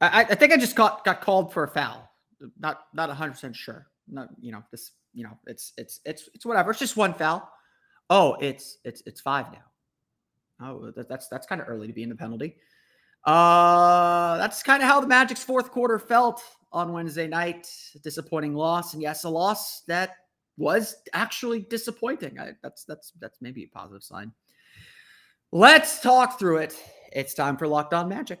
I, I think I just got got called for a foul. Not not 100 percent sure. Not you know this. You know it's it's it's it's whatever. It's just one foul. Oh, it's it's it's five now. Oh, that, that's that's kind of early to be in the penalty. Uh, that's kind of how the Magic's fourth quarter felt on Wednesday night. Disappointing loss, and yes, a loss that was actually disappointing. I, that's that's that's maybe a positive sign. Let's talk through it. It's time for Locked On Magic.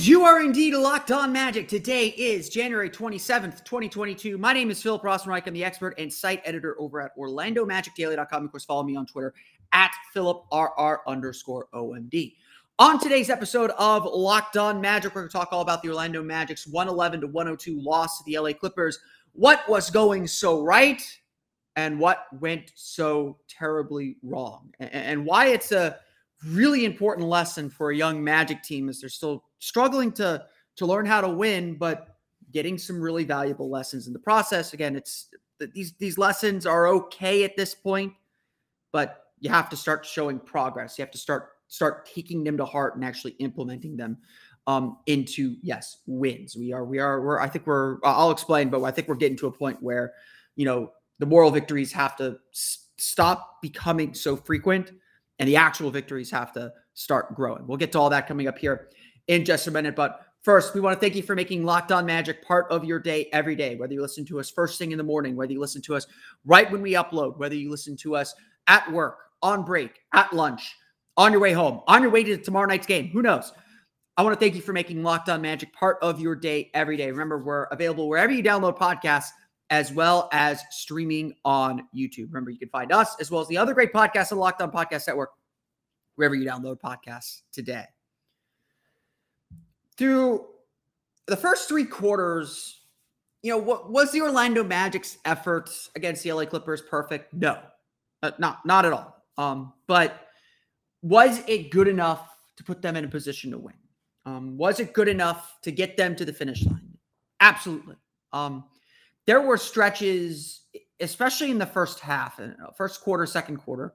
you are indeed locked on magic. Today is January 27th, 2022. My name is Philip Rossman-Reich. I'm the expert and site editor over at OrlandoMagicDaily.com. Of course, follow me on Twitter at PhilipRR underscore OMD. On today's episode of Locked On Magic, we're going to talk all about the Orlando Magic's 111 to 102 loss to the LA Clippers. What was going so right and what went so terribly wrong, and why it's a really important lesson for a young Magic team as they're still struggling to to learn how to win, but getting some really valuable lessons in the process. Again, it's these these lessons are okay at this point, but you have to start showing progress. You have to start start taking them to heart and actually implementing them um, into yes wins. We are we are we're I think we're I'll explain, but I think we're getting to a point where you know the moral victories have to s- stop becoming so frequent and the actual victories have to start growing. We'll get to all that coming up here in just a minute. But first, we want to thank you for making Locked On Magic part of your day every day, whether you listen to us first thing in the morning, whether you listen to us right when we upload, whether you listen to us at work, on break, at lunch, on your way home, on your way to tomorrow night's game. Who knows? I want to thank you for making Locked On Magic part of your day every day. Remember, we're available wherever you download podcasts as well as streaming on YouTube. Remember, you can find us as well as the other great podcasts on Locked On Podcast Network, wherever you download podcasts today. Through the first three quarters, you know, what was the Orlando Magic's efforts against the LA Clippers perfect? No, uh, not not at all. Um, but was it good enough to put them in a position to win? Um, was it good enough to get them to the finish line? Absolutely. Um, there were stretches, especially in the first half, uh, first quarter, second quarter,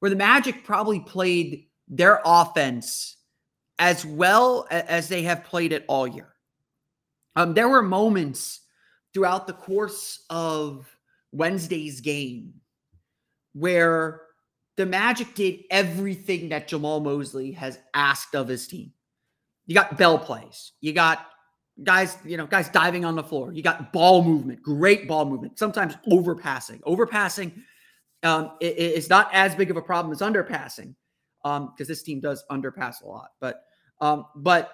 where the Magic probably played their offense as well as they have played it all year. Um, there were moments throughout the course of Wednesday's game where the Magic did everything that Jamahl Mosley has asked of his team. You got bell plays, you got guys, you know, guys diving on the floor. You got ball movement, great ball movement. Sometimes overpassing. Overpassing um, is not as big of a problem as underpassing, because um, this team does underpass a lot. But um, but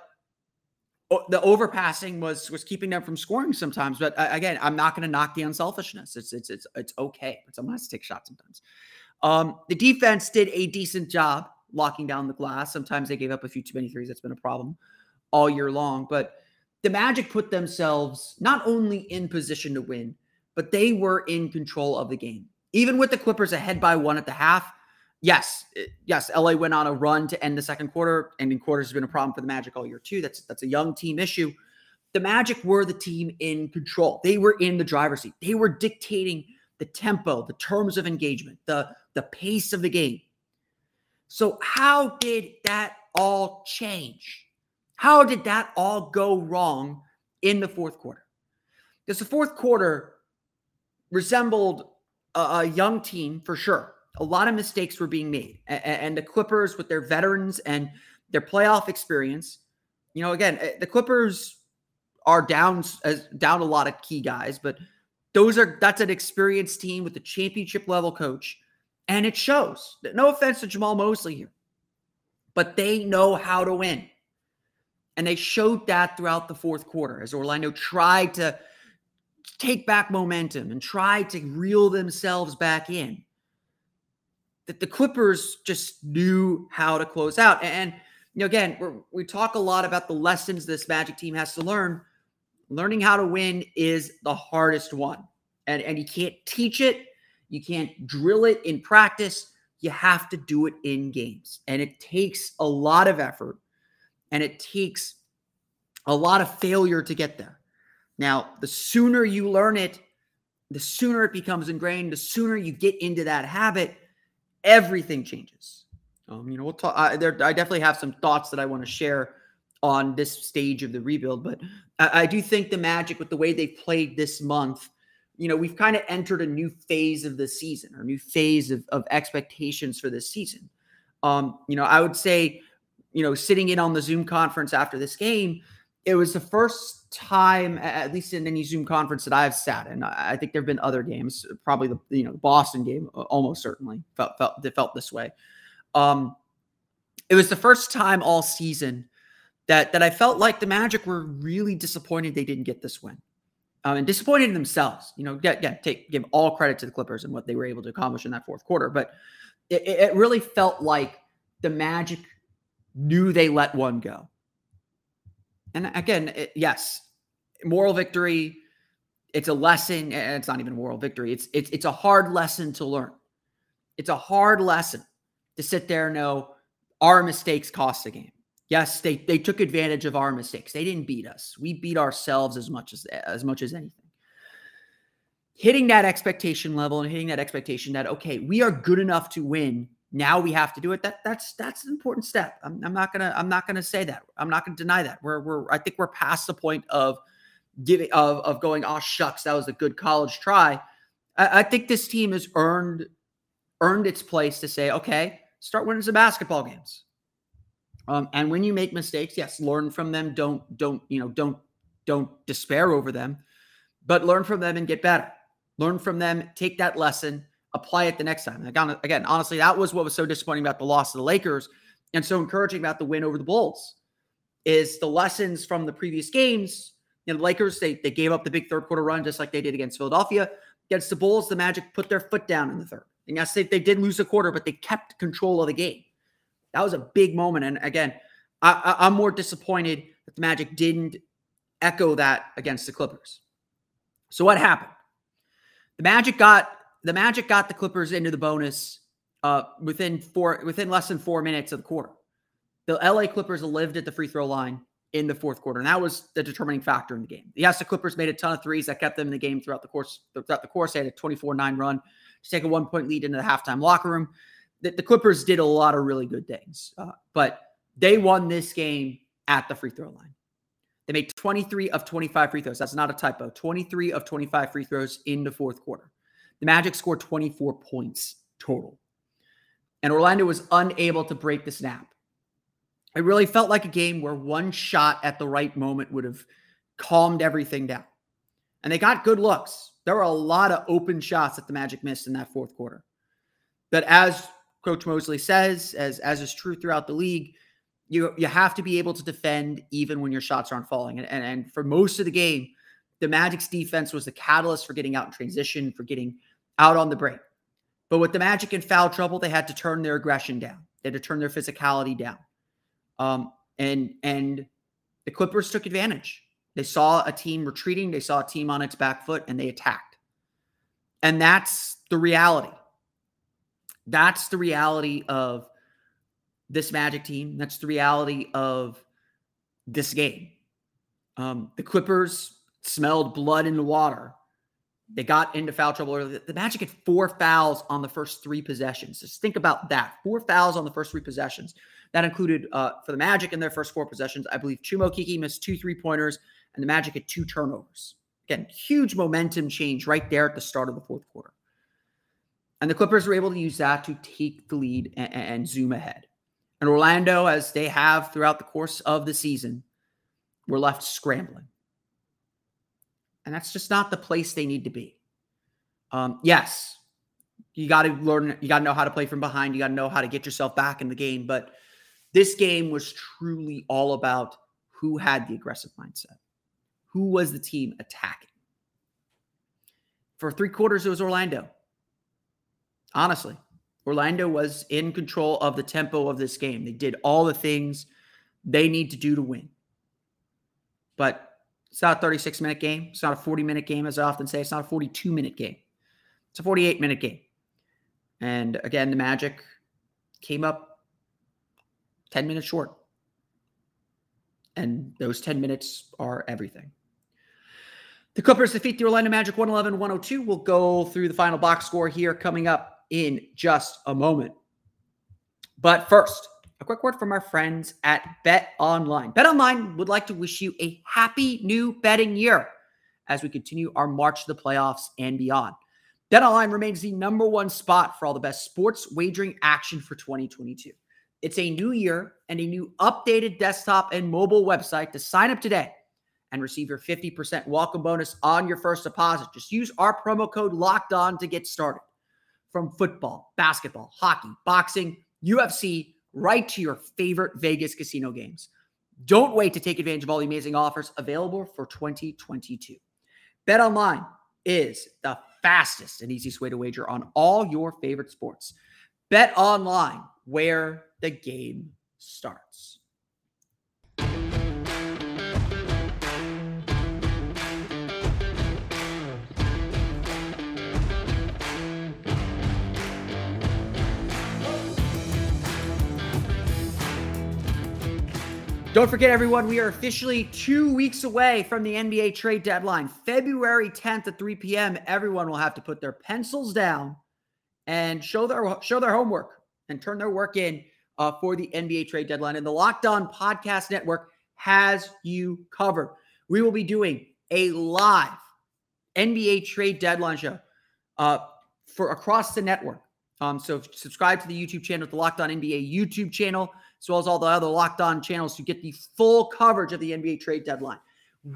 the overpassing was was keeping them from scoring sometimes. But uh, again, I'm not going to knock the unselfishness. It's it's it's it's okay, but someone has to take shots sometimes. Um, the defense did a decent job locking down the glass. Sometimes they gave up a few too many threes. That's been a problem all year long. But the Magic put themselves not only in position to win, but they were in control of the game. Even with the Clippers ahead by one at the half, yes, yes, LA went on a run to end the second quarter. Ending quarters has been a problem for the Magic all year too. That's that's a young team issue. The Magic were the team in control. They were in the driver's seat. They were dictating the tempo, the terms of engagement, the the pace of the game. So how did that all change? How did that all go wrong in the fourth quarter? Because the fourth quarter resembled a, a, young team for sure. A lot of mistakes were being made. And, and the Clippers, with their veterans and their playoff experience, you know, again, eh, the Clippers are down as down a lot of key guys, but those are that's an experienced team with a championship level coach, and it shows. No offense to Jamahl Mosley here, but they know how to win. And they showed that throughout the fourth quarter as Orlando tried to take back momentum and tried to reel themselves back in. That the Clippers just knew how to close out. And, you know, again, we talk a lot about the lessons this Magic team has to learn. Learning how to win is the hardest one. And, and you can't teach it, you can't drill it in practice. You have to do it in games. And it takes a lot of effort and it takes a lot of failure to get there. Now, the sooner you learn it, the sooner it becomes ingrained, the sooner you get into that habit, everything changes. Um, you know, we'll talk. I, there, I definitely have some thoughts that I want to share on this stage of the rebuild, but I, I do think the Magic, with the way they've played this month, you know, we've kind of entered a new phase of the season, or new phase of, of expectations for this season. Um, you know, I would say, you know, sitting in on the Zoom conference after this game, it was the first time, at least in any Zoom conference that I've sat in. I think there have been other games, probably the you know the Boston game, almost certainly felt felt it felt this way. Um, it was the first time all season that that I felt like the Magic were really disappointed they didn't get this win, um, and disappointed in themselves. You know, get take give all credit to the Clippers and what they were able to accomplish in that fourth quarter, but it, it really felt like the Magic knew they let one go and again, it, yes, moral victory. It's a lesson, and it's not even moral victory. It's it's it's a hard lesson to learn. It's a hard lesson to sit there and know our mistakes cost the game. Yes, they they took advantage of our mistakes. They didn't beat us. We beat ourselves as much as as much as anything. Hitting that expectation level and hitting that expectation that okay, we are good enough to win now we have to do it that that's that's an important step. I'm, I'm, not gonna i'm not gonna say that. I'm not gonna deny that. We're we're i think we're past the point of giving of of going oh shucks that was a good college try. I, I think this team has earned earned its place to say okay start winning some basketball games. Um, and when you make mistakes yes learn from them. Don't don't you know don't don't despair over them but learn from them and get better. Learn from them take that lesson apply it the next time. Again, again, honestly, that was what was so disappointing about the loss of the Lakers and so encouraging about the win over the Bulls is the lessons from the previous games. You know, the Lakers, they, they gave up the big third quarter run just like they did against Philadelphia. Against the Bulls, the Magic put their foot down in the third. And yes, they, they did lose a quarter, but they kept control of the game. That was a big moment. And again, I, I, I'm more disappointed that the Magic didn't echo that against the Clippers. So what happened? The Magic got the Magic got the Clippers into the bonus uh, within four within less than four minutes of the quarter. The LA Clippers lived at the free throw line in the fourth quarter, and that was the determining factor in the game. Yes, the Clippers made a ton of threes that kept them in the game throughout the course. Throughout the course, they had a 24-9 run to take a one-point lead into the halftime locker room. The, the Clippers did a lot of really good things, uh, but they won this game at the free throw line. They made 23 of 25 free throws. That's not a typo. 23 of 25 free throws in the fourth quarter. The Magic scored 24 points total. And Orlando was unable to break the snap. It really felt like a game where one shot at the right moment would have calmed everything down. And they got good looks. There were a lot of open shots that the Magic missed in that fourth quarter. But as Coach Mosley says, as, as is true throughout the league, you, you have to be able to defend even when your shots aren't falling. And, and, and for most of the game, the Magic's defense was the catalyst for getting out in transition, for getting out on the break. But with the Magic in foul trouble, they had to turn their aggression down. They had to turn their physicality down. Um, and and the Clippers took advantage. They saw a team retreating, they saw a team on its back foot, and they attacked. And that's the reality. That's the reality of this Magic team. That's the reality of this game. Um, the Clippers smelled blood in the water they got into foul trouble. early. The Magic had four fouls on the first three possessions. Just think about that. Four fouls on the first three possessions. That included uh, for the Magic in their first four possessions. I believe Chuma Okeke missed two three pointers, and the Magic had two turnovers. Again, huge momentum change right there at the start of the fourth quarter. And the Clippers were able to use that to take the lead and, and zoom ahead. And Orlando, as they have throughout the course of the season, were left scrambling. And that's just not the place they need to be. Um, yes, you got to learn, you got to know how to play from behind. You got to know how to get yourself back in the game. But this game was truly all about who had the aggressive mindset, who was the team attacking. For three quarters, it was Orlando. Honestly, Orlando was in control of the tempo of this game. They did all the things they need to do to win. But It's not a 36 minute game. It's not a 40 minute game, as I often say. It's not a 42 minute game. It's a 48 minute game. And again, the Magic came up 10 minutes short. And those 10 minutes are everything. The Clippers defeat the Orlando Magic 111 102. We'll go through the final box score here coming up in just a moment. But first, a quick word from our friends at Bet Online. Bet Online would like to wish you a happy new betting year as we continue our march to the playoffs and beyond. Bet Online remains the number one spot for all the best sports wagering action for 2022. It's a new year and a new updated desktop and mobile website to sign up today and receive your 50% welcome bonus on your first deposit. Just use our promo code locked on to get started. From football, basketball, hockey, boxing, UFC, right to your favorite Vegas casino games. Don't wait to take advantage of all the amazing offers available for 2022. Bet online is the fastest and easiest way to wager on all your favorite sports. Bet online where the game starts. Don't forget, everyone, we are officially two weeks away from the NBA trade deadline. February 10th at 3 p.m. Everyone will have to put their pencils down and show their show their homework and turn their work in uh, for the NBA trade deadline. And the Locked On Podcast Network has you covered. We will be doing a live NBA trade deadline show uh, for across the network. Um, so subscribe to the YouTube channel, the Locked On NBA YouTube channel as well as all the other locked on channels to get the full coverage of the NBA trade deadline.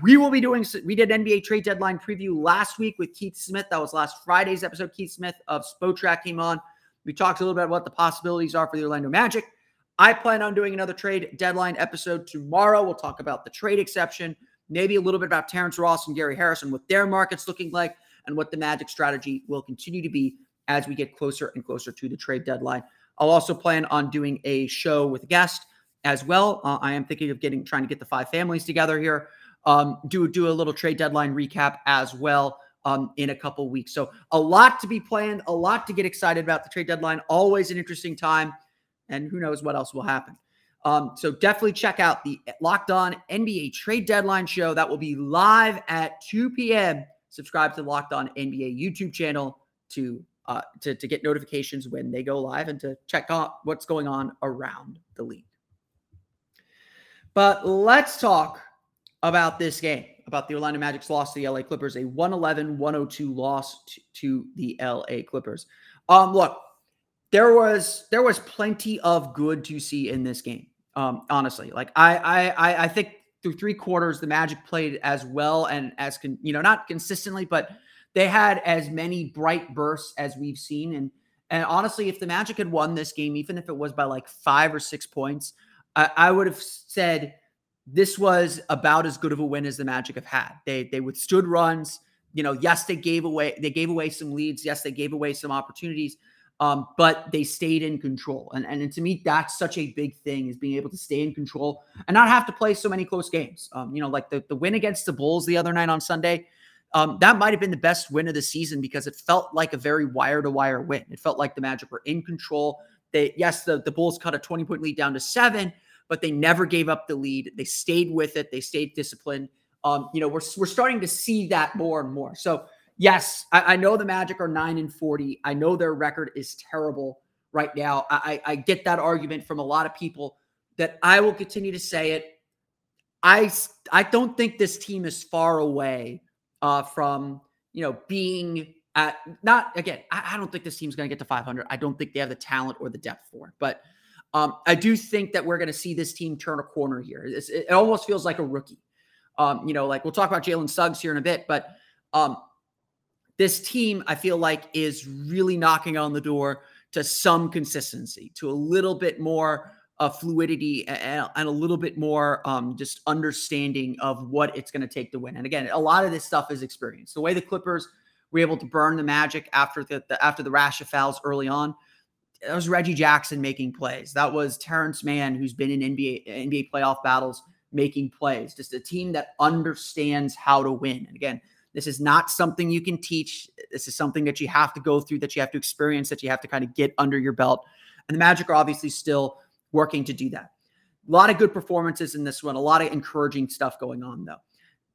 We will be doing, we did NBA trade deadline preview last week with Keith Smith. That was last Friday's episode. Keith Smith of Spotrac came on. We talked a little bit about what the possibilities are for the Orlando Magic. I plan on doing another trade deadline episode tomorrow. We'll talk about the trade exception, maybe a little bit about Terrence Ross and Gary Harrison, what their market's looking like, and what the Magic strategy will continue to be as we get closer and closer to the trade deadline. I'll also plan on doing a show with a guest as well. Uh, I am thinking of getting trying to get the five families together here. Um, do do a little trade deadline recap as well um, in a couple weeks. So a lot to be planned, a lot to get excited about. The trade deadline always an interesting time, and who knows what else will happen. Um, so definitely check out the Locked On NBA Trade Deadline show that will be live at 2 p.m. Subscribe to the Locked On NBA YouTube channel to uh, to, to get notifications when they go live and to check out what's going on around the league. But let's talk about this game, about the Orlando Magic's loss to the LA Clippers, a 111 102 loss to, to the LA Clippers. Um, look, there was there was plenty of good to see in this game. Um, honestly, like I I I think through three quarters the Magic played as well and as con, you know not consistently, but they had as many bright bursts as we've seen. And and honestly, if the Magic had won this game, even if it was by like five or six points, I, I would have said this was about as good of a win as the Magic have had. They they withstood runs. You know, yes, they gave away they gave away some leads. Yes, they gave away some opportunities. Um, but they stayed in control. And, and to me, that's such a big thing is being able to stay in control and not have to play so many close games. Um, you know, like the, the win against the Bulls the other night on Sunday, um, that might have been the best win of the season because it felt like a very wire to wire win. It felt like the Magic were in control. They, yes, the, the Bulls cut a 20 point lead down to seven, but they never gave up the lead. They stayed with it. They stayed disciplined. Um, you know, we're, we're starting to see that more and more. So, yes, I, I know the Magic are nine and 40. I know their record is terrible right now. I, I get that argument from a lot of people that I will continue to say it. I, I don't think this team is far away uh, from you know being at not again. I, I don't think this team's going to get to 500. I don't think they have the talent or the depth for it, but um, I do think that we're going to see this team turn a corner here. It's, it almost feels like a rookie. Um, you know, like we'll talk about Jalen Suggs here in a bit, but um, this team I feel like is really knocking on the door to some consistency, to a little bit more uh, fluidity and, and, a little bit more um, just understanding of what it's going to take to win. And again, a lot of this stuff is experience. The way the Clippers were able to burn the Magic after the, the after the rash of fouls early on, that was Reggie Jackson making plays. That was Terance Mann, who's been in NBA NBA playoff battles making plays. Just a team that understands how to win. And again, this is not something you can teach. This is something that you have to go through, that you have to experience, that you have to kind of get under your belt. And the Magic are obviously still working to do that. A lot of good performances in this one, a lot of encouraging stuff going on, though.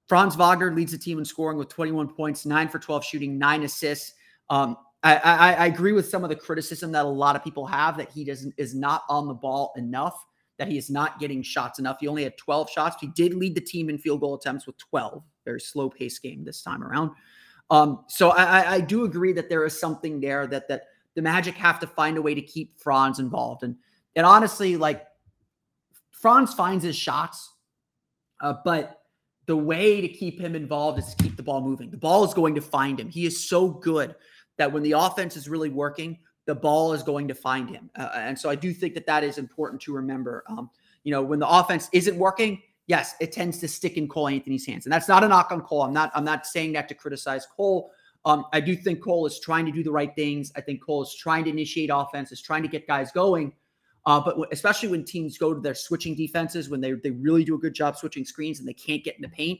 Franz Wagner leads the team in scoring with 21 points, nine for 12 shooting, nine assists. Um, I, I, I, agree with some of the criticism that a lot of people have that he doesn't is not on the ball enough, that he is not getting shots enough. He only had 12 shots. He did lead the team in field goal attempts with 12. Very slow pace game this time around. Um, so I, I do agree that there is something there that that the Magic have to find a way to keep Franz involved. And and honestly, like Franz finds his shots, uh, but the way to keep him involved is to keep the ball moving. The ball is going to find him. He is so good that when the offense is really working, the ball is going to find him. Uh, and so I do think that that is important to remember. Um, you know, when the offense isn't working, yes, it tends to stick in Cole Anthony's hands, and that's not a knock on Cole. I'm not. I'm not saying that to criticize Cole. Um, I do think Cole is trying to do the right things. I think Cole is trying to initiate offense, is trying to get guys going. Uh, but w- especially when teams go to their switching defenses, when they they really do a good job switching screens and they can't get in the paint,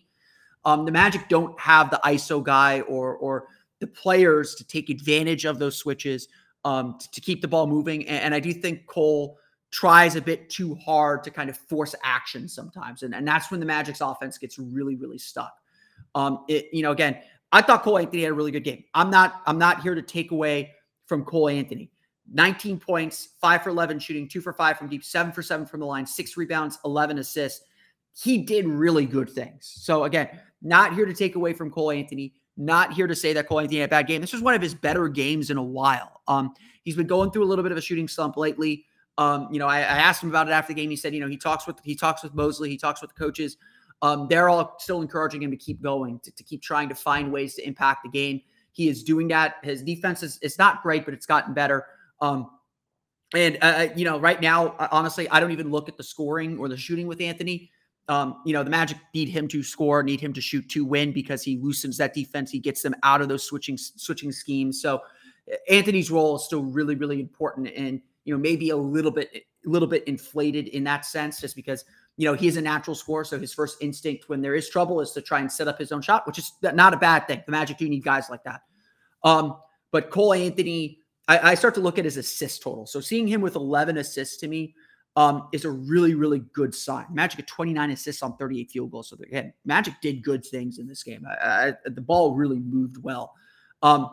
um, the Magic don't have the ISO guy or or the players to take advantage of those switches um, to, to, keep the ball moving. And, and, I do think Cole tries a bit too hard to kind of force action sometimes, and, and that's when the Magic's offense gets really really stuck. Um, it you know again, I thought Cole Anthony had a really good game. I'm not I'm not here to take away from Cole Anthony. 19 points, five for 11 shooting, two for five from deep, seven for seven from the line, six rebounds, 11 assists. He did really good things. So, again, not here to take away from Cole Anthony, not here to say that Cole Anthony had a bad game. This was one of his better games in a while. Um, he's been going through a little bit of a shooting slump lately. Um, you know, I, I, asked him about it after the game. He said, you know, he talks with he talks with Mosley, he talks with the coaches. Um, they're all still encouraging him to keep going, to, to keep trying to find ways to impact the game. He is doing that. His defense is it's not great, but it's gotten better. Um, and uh, uh, you know, right now, honestly, I don't even look at the scoring or the shooting with Anthony. Um, you know, the Magic need him to score, need him to shoot to win because he loosens that defense. He gets them out of those switching switching schemes. So Anthony's role is still really, really important, and you know, maybe a little bit, a little bit inflated in that sense, just because you know he is a natural scorer. So his first instinct when there is trouble is to try and set up his own shot, which is not a bad thing. The Magic do need guys like that. Um, but Cole Anthony I, I start to look at his assist total. So seeing him with 11 assists to me um, is a really, really good sign. Magic had 29 assists on 38 field goals. So again, Magic did good things in this game. I, I, the ball really moved well. Um,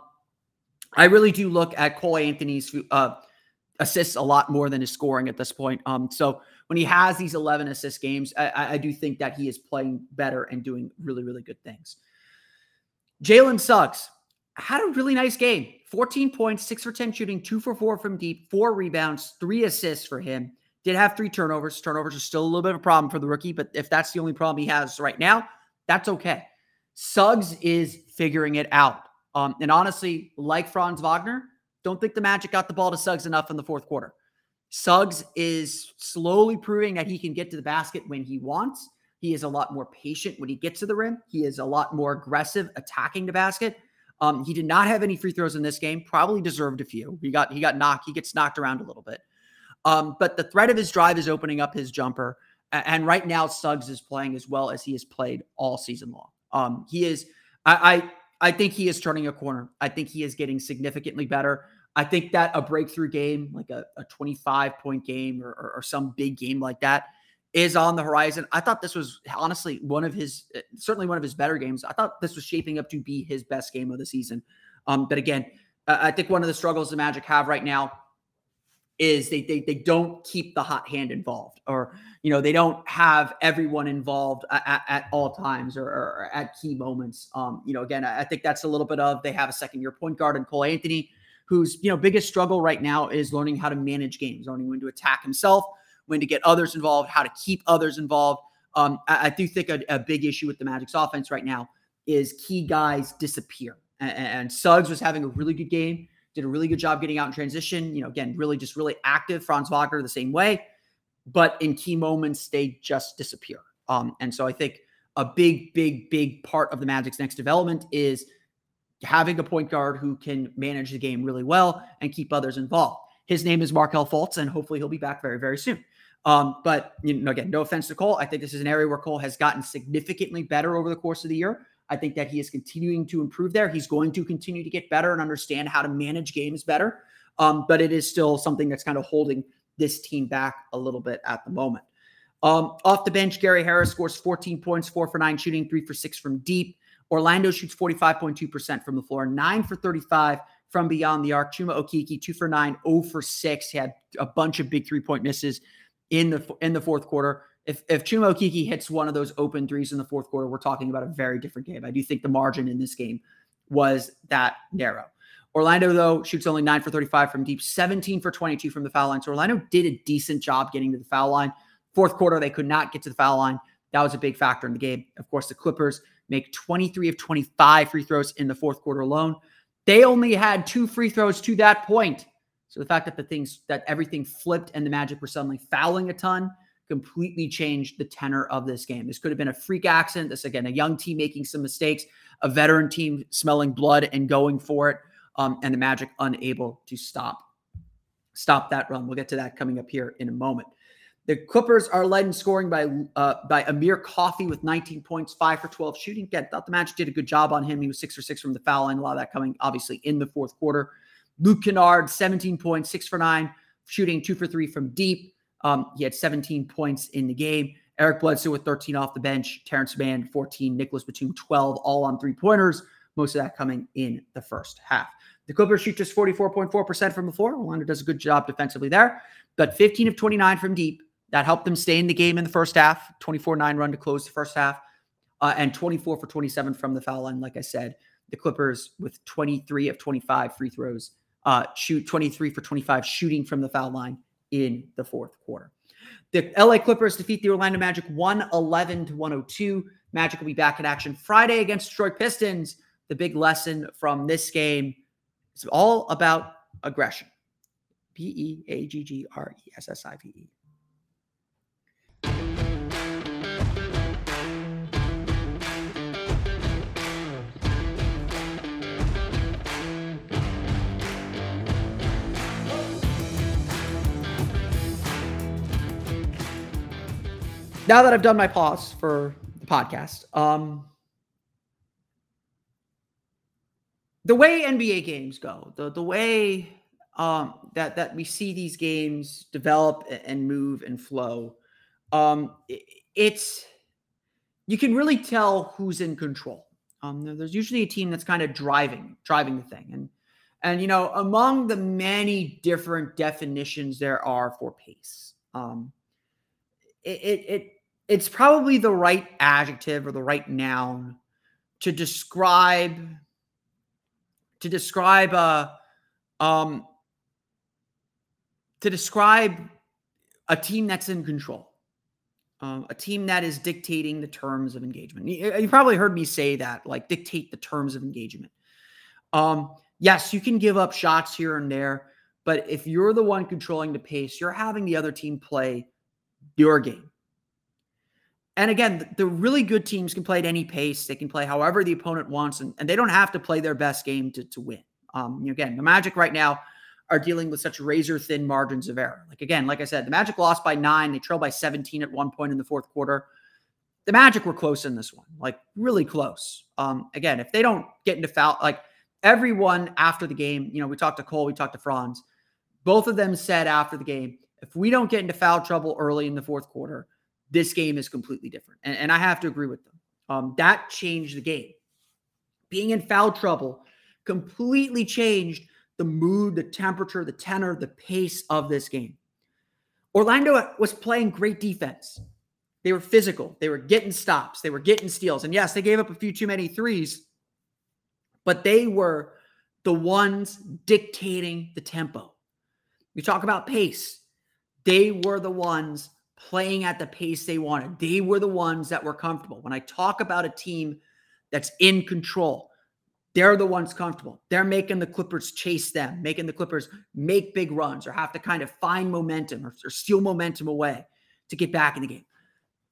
I really do look at Cole Anthony's uh, assists a lot more than his scoring at this point. Um, so when he has these 11 assist games, I, I, do think that he is playing better and doing really, really good things. Jalen Suggs had a really nice game. 14 points, six for 10 shooting, two for four from deep, four rebounds, three assists for him. Did have three turnovers. Turnovers are still a little bit of a problem for the rookie, but if that's the only problem he has right now, that's okay. Suggs is figuring it out. Um, and honestly, like Franz Wagner, don't think the Magic got the ball to Suggs enough in the fourth quarter. Suggs is slowly proving that he can get to the basket when he wants. He is a lot more patient when he gets to the rim. He is a lot more aggressive attacking the basket. Um, he did not have any free throws in this game. Probably deserved a few. He got he got knocked. He gets knocked around a little bit. Um, but the threat of his drive is opening up his jumper. And right now, Suggs is playing as well as he has played all season long. Um, he is. I, I I think he is turning a corner. I think he is getting significantly better. I think that a breakthrough game, like a, a 25 point game or, or, or some big game like that, is on the horizon. I thought this was honestly one of his, uh, certainly one of his better games. I thought this was shaping up to be his best game of the season. Um, but again, uh, I think one of the struggles the Magic have right now is they, they they don't keep the hot hand involved, or you know they don't have everyone involved at, at all times or, or, at key moments. Um, you know, again, I think that's a little bit of they have a second year point guard in Cole Anthony, whose you know biggest struggle right now is learning how to manage games, learning when to attack himself when to get others involved, how to keep others involved. Um, I, I, do think a, a, big issue with the Magic's offense right now is key guys disappear. And, and, Suggs was having a really good game, did a really good job getting out in transition. You know, again, really just really active. Franz Wagner the same way, but in key moments they just disappear. Um, and so I think a big, big, big part of the Magic's next development is having a point guard who can manage the game really well and keep others involved. His name is Markelle Fultz, and hopefully he'll be back very, very soon. Um, but you know, again, no offense to Cole. I think this is an area where Cole has gotten significantly better over the course of the year. I think that he is continuing to improve there. He's going to continue to get better and understand how to manage games better. Um, but it is still something that's kind of holding this team back a little bit at the moment. Um, off the bench, Gary Harris scores 14 points, four for nine shooting, three for six from deep. Orlando shoots 45.2% from the floor, nine for 35 from beyond the arc. Chuma Okeke, two for nine, 0 for six. He had a bunch of big three point misses in the in the fourth quarter. If if Chuma Okeke hits one of those open threes in the fourth quarter, we're talking about a very different game. I do think the margin in this game was that narrow. Orlando, though, shoots only 9 for 35 from deep, 17 for 22 from the foul line. So Orlando did a decent job getting to the foul line. Fourth quarter, they could not get to the foul line. That was a big factor in the game. Of course, the Clippers make 23 of 25 free throws in the fourth quarter alone. They only had two free throws to that point. So the fact that the things that everything flipped and the Magic were suddenly fouling a ton completely changed the tenor of this game. This could have been a freak accident. This again, a young team making some mistakes, a veteran team smelling blood and going for it um, and the Magic unable to stop stop that run. We'll get to that coming up here in a moment. The Clippers are led in scoring by uh, by Amir Coffey with 19 points, five for 12 shooting. Again, thought the Magic did a good job on him. He was six for six from the foul line. A lot of that coming obviously in the fourth quarter. Luke Kennard, 17 points, six for nine, shooting two for three from deep. Um, he had 17 points in the game. Eric Bledsoe with 13 off the bench. Terance Mann, 14. Nicolas Batum, 12, all on three pointers. Most of that coming in the first half. The Clippers shoot just 44.4% from the floor. Orlando does a good job defensively there, but 15 of 29 from deep. That helped them stay in the game in the first half. 24 9 run to close the first half, uh, and 24 for 27 from the foul line. Like I said, the Clippers with 23 of 25 free throws, uh, shoot 23 for 25 shooting from the foul line in the fourth quarter. The LA Clippers defeat the Orlando Magic 111 to 102. Magic will be back in action Friday against Detroit Pistons. The big lesson from this game is all about aggression. P E A G G R E S S I V E. Now that I've done my pause for the podcast, um, the way NBA games go, the the way um, that that we see these games develop and move and flow, um, it, it's you can really tell who's in control. Um, there's usually a team that's kind of driving driving the thing, and and you know among the many different definitions there are for pace, um, it, it, it it's probably the right adjective or the right noun to describe to describe a um to describe a team that's in control, um, a team that is dictating the terms of engagement. You, you, probably heard me say that, like dictate the terms of engagement. Um, yes, you can give up shots here and there, but if you're the one controlling the pace, you're having the other team play your game. And again, the really good teams can play at any pace. They can play however the opponent wants, and, and they don't have to play their best game to, to win. Um, again, the Magic right now are dealing with such razor thin margins of error. Like again, like I said, the Magic lost by nine. They trailed by 17 at one point in the fourth quarter. The Magic were close in this one, like really close. Um, again, if they don't get into foul, like everyone after the game, you know, we talked to Cole, we talked to Franz. Both of them said after the game, if we don't get into foul trouble early in the fourth quarter, this game is completely different. And, and I have to agree with them. Um, that changed the game. Being in foul trouble completely changed the mood, the temperature, the tenor, the pace of this game. Orlando was playing great defense. They were physical. They were getting stops. They were getting steals. And yes, they gave up a few too many threes, but they were the ones dictating the tempo. We talk about pace. They were the ones playing at the pace they wanted. They were the ones that were comfortable. When I talk about a team that's in control, they're the ones comfortable. They're making the Clippers chase them, making the Clippers make big runs or have to kind of find momentum or, or steal momentum away to get back in the game.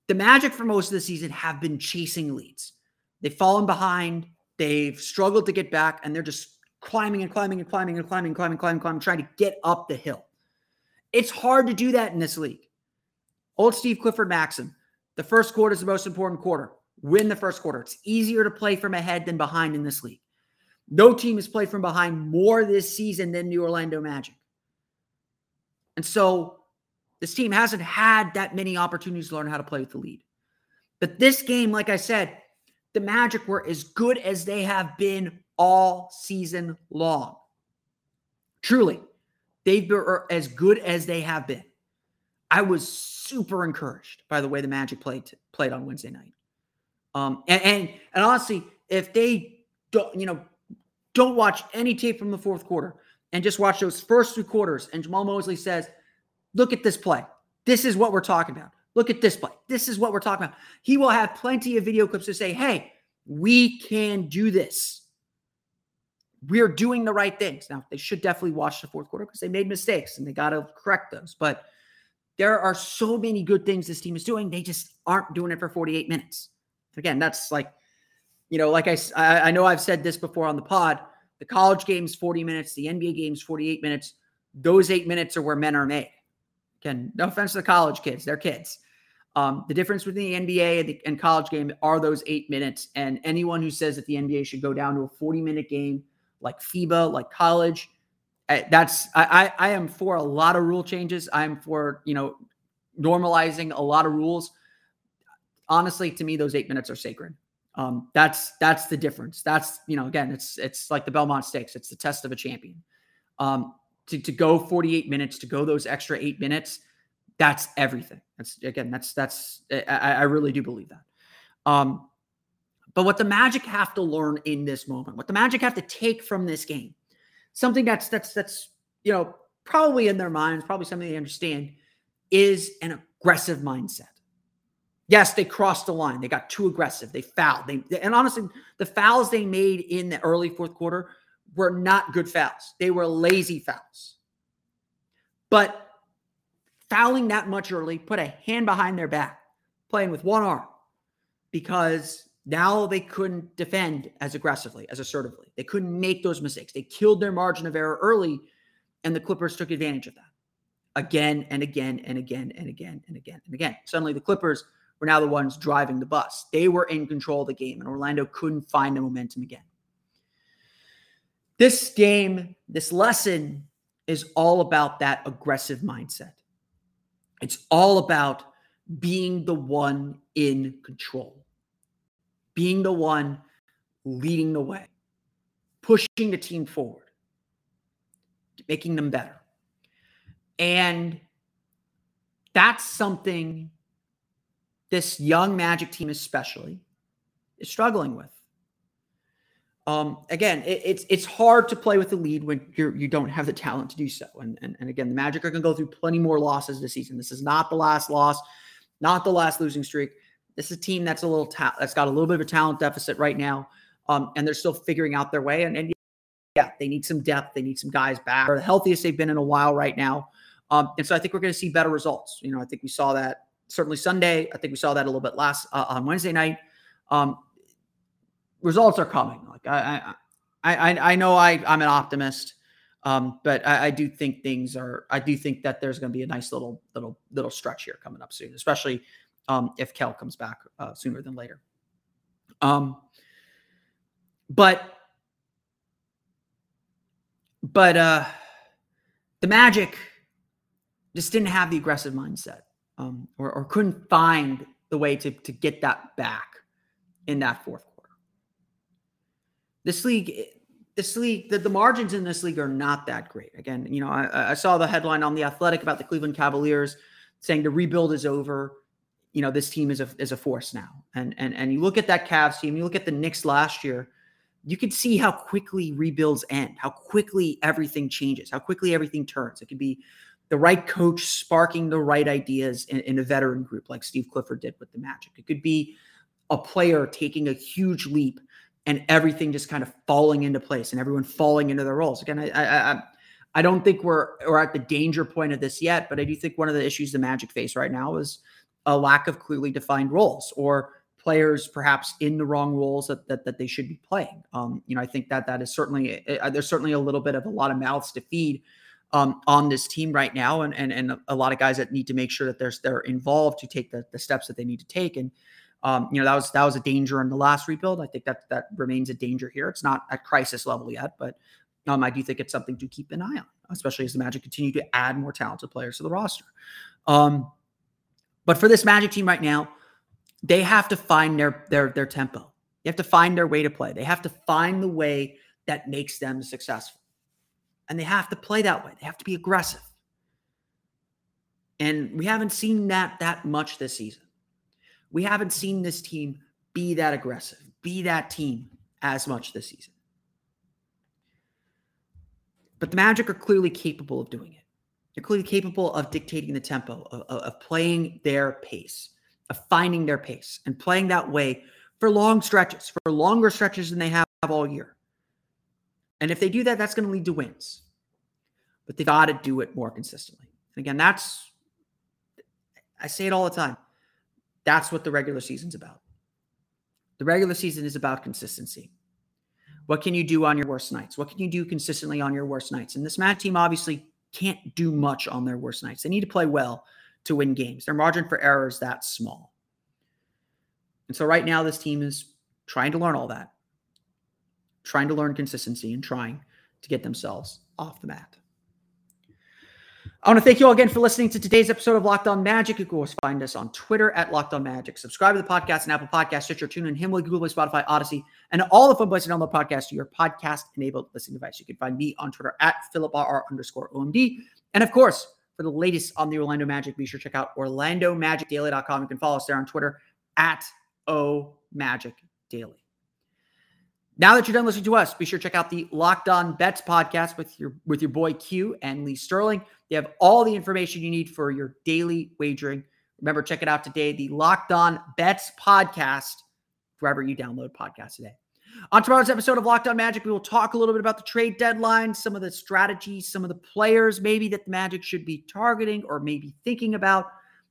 The Magic for most of the season have been chasing leads. They've fallen behind, they've struggled to get back, and they're just climbing and climbing and climbing and climbing, climbing, climbing, climbing, trying to get up the hill. It's hard to do that in this league. Old Steve Clifford Maxim. The first quarter is the most important quarter. Win the first quarter. It's easier to play from ahead than behind in this league. No team has played from behind more this season than the Orlando Magic. And so this team hasn't had that many opportunities to learn how to play with the lead. But this game, like I said, the Magic were as good as they have been all season long. Truly, they've been as good as they have been. I was super encouraged by the way the Magic played played on Wednesday night. Um, and, and and honestly, if they don't, you know, don't watch any tape from the fourth quarter and just watch those first three quarters, and Jamahl Mosley says, "Look at this play. This is what we're talking about. Look at this play. This is what we're talking about." He will have plenty of video clips to say, "Hey, we can do this." we're doing the right things. Now, they should definitely watch the fourth quarter because they made mistakes and they got to correct those. But there are so many good things this team is doing. They just aren't doing it for 48 minutes. Again, that's like, you know, like I, I know I've said this before on the pod. The college game's 40 minutes, the NBA game's 48 minutes. Those eight minutes are where men are made. Again, no offense to the college kids, they're kids. Um, the difference between the NBA and, the, and college game are those eight minutes. And anyone who says that the NBA should go down to a 40 minute game like FIBA, like college. Eh, that's I, I am for a lot of rule changes. I'm for you know normalizing a lot of rules. Honestly, to me, those eight minutes are sacred. Um, that's that's the difference. That's you know again, it's it's like the Belmont Stakes. It's the test of a champion. Um, to to go 48 minutes, to go those extra eight minutes, that's everything. That's again, that's that's I, I really do believe that. Um, but what the Magic have to learn in this moment, what the Magic have to take from this game, something that's that's that's you know probably in their minds, probably something they understand, is an aggressive mindset. Yes, they crossed the line. They got too aggressive. They fouled. They and honestly, the fouls they made in the early fourth quarter were not good fouls. They were lazy fouls. But fouling that much early put a hand behind their back, playing with one arm because now they couldn't defend as aggressively, as assertively. They couldn't make those mistakes. They killed their margin of error early, and the Clippers took advantage of that again and again and again and again and again and again. Suddenly, the Clippers were now the ones driving the bus. They were in control of the game, and Orlando couldn't find the momentum again. This game, this lesson is all about that aggressive mindset. It's all about being the one in control being the one leading the way, pushing the team forward, making them better. And that's something this young Magic team, especially, is struggling with. Um, again, it, it's it's hard to play with the lead when you're you don't have the talent to do so. And and, and again, the Magic are going to go through plenty more losses this season. This is not the last loss, not the last losing streak. This is a team that's a little ta- that's got a little bit of a talent deficit right now, um, and they're still figuring out their way. And, and yeah, they need some depth. They need some guys back. They're the healthiest they've been in a while right now, um, and so I think we're going to see better results. You know, I think we saw that certainly Sunday. I think we saw that a little bit last uh, on Wednesday night. Um, results are coming. Like I, I, I, I know I, I'm an optimist. Um, but I, I, do think things are. I do think that there's going to be a nice little little little stretch here coming up soon, especially um, if Kel comes back uh, sooner than later. Um, but but uh, the Magic just didn't have the aggressive mindset, um, or, or couldn't find the way to to get that back in that fourth quarter. This league, this league, the, the margins in this league are not that great. Again, you know, I, I saw the headline on the Athletic about the Cleveland Cavaliers saying the rebuild is over you know this team is a is a force now. And and and you look at that Cavs team, you look at the Knicks last year, you could see how quickly rebuilds end, how quickly everything changes, how quickly everything turns. It could be the right coach sparking the right ideas in, in a veteran group like Steve Clifford did with the Magic. It could be a player taking a huge leap and everything just kind of falling into place and everyone falling into their roles. Again, I, I, I I don't think we're we're at the danger point of this yet, but I do think one of the issues the Magic face right now is a lack of clearly defined roles or players perhaps in the wrong roles that, that, that they should be playing. Um, you know, I think that that is certainly, uh, there's certainly a little bit of a lot of mouths to feed um, on this team right now, and, and and a lot of guys that need to make sure that they're they're involved to take the, the steps that they need to take. And um, you know that was that was a danger in the last rebuild. I think that that remains a danger here. It's not at crisis level yet, but um, I do think it's something to keep an eye on, especially as the Magic continue to add more talented players to the roster. Um, but for this Magic team right now, they have to find their their their tempo. They have to find their way to play. They have to find the way that makes them successful. And they have to play that way. They have to be aggressive. And we haven't seen that that much this season. We haven't seen this team be that aggressive, be that team as much this season. But the Magic are clearly capable of doing it. They're clearly capable of dictating the tempo, of, of, playing their pace, of finding their pace, and playing that way for long stretches, for longer stretches than they have all year. And if they do that, that's going to lead to wins. But they've got to do it more consistently. And again, that's, I say it all the time. That's what the regular season's about. The regular season is about consistency. What can you do on your worst nights? What can you do consistently on your worst nights? And this Magic team obviously can't do much on their worst nights. They need to play well to win games. Their margin for error is that small. And so right now, this team is trying to learn all that, trying to learn consistency and trying to get themselves off the mat. I want to thank you all again for listening to today's episode of Locked On Magic. You can always find us on Twitter at Locked On Magic. Subscribe to the podcast and Apple Podcast, Stitcher, TuneIn, Himalaya, Google Play, Spotify, Odyssey, and all the fun places to download podcasts to your podcast-enabled listening device. You can find me on Twitter at PhilipRR underscore OMD. And of course, for the latest on the Orlando Magic, be sure to check out OrlandoMagicDaily.com. You can follow us there on Twitter at O Magic Daily. Now that you're done listening to us, be sure to check out the Locked On Bets podcast with your with your boy Q and Lee Sterling. They have all the information you need for your daily wagering. Remember, check it out today, the Locked On Bets podcast, wherever you download podcasts today. On tomorrow's episode of Locked On Magic, we will talk a little bit about the trade deadline, some of the strategies, some of the players maybe that the Magic should be targeting or maybe thinking about.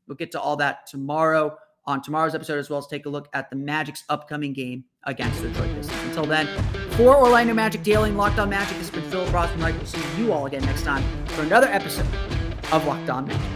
We'll get to all that tomorrow on tomorrow's episode, as well as take a look at the Magic's upcoming game against the Detroit Pistons. Until then, for Orlando Magic Daily and Locked On Magic, this has been Philip Rossman. We'll see you all again next time for another episode of Locked On Magic.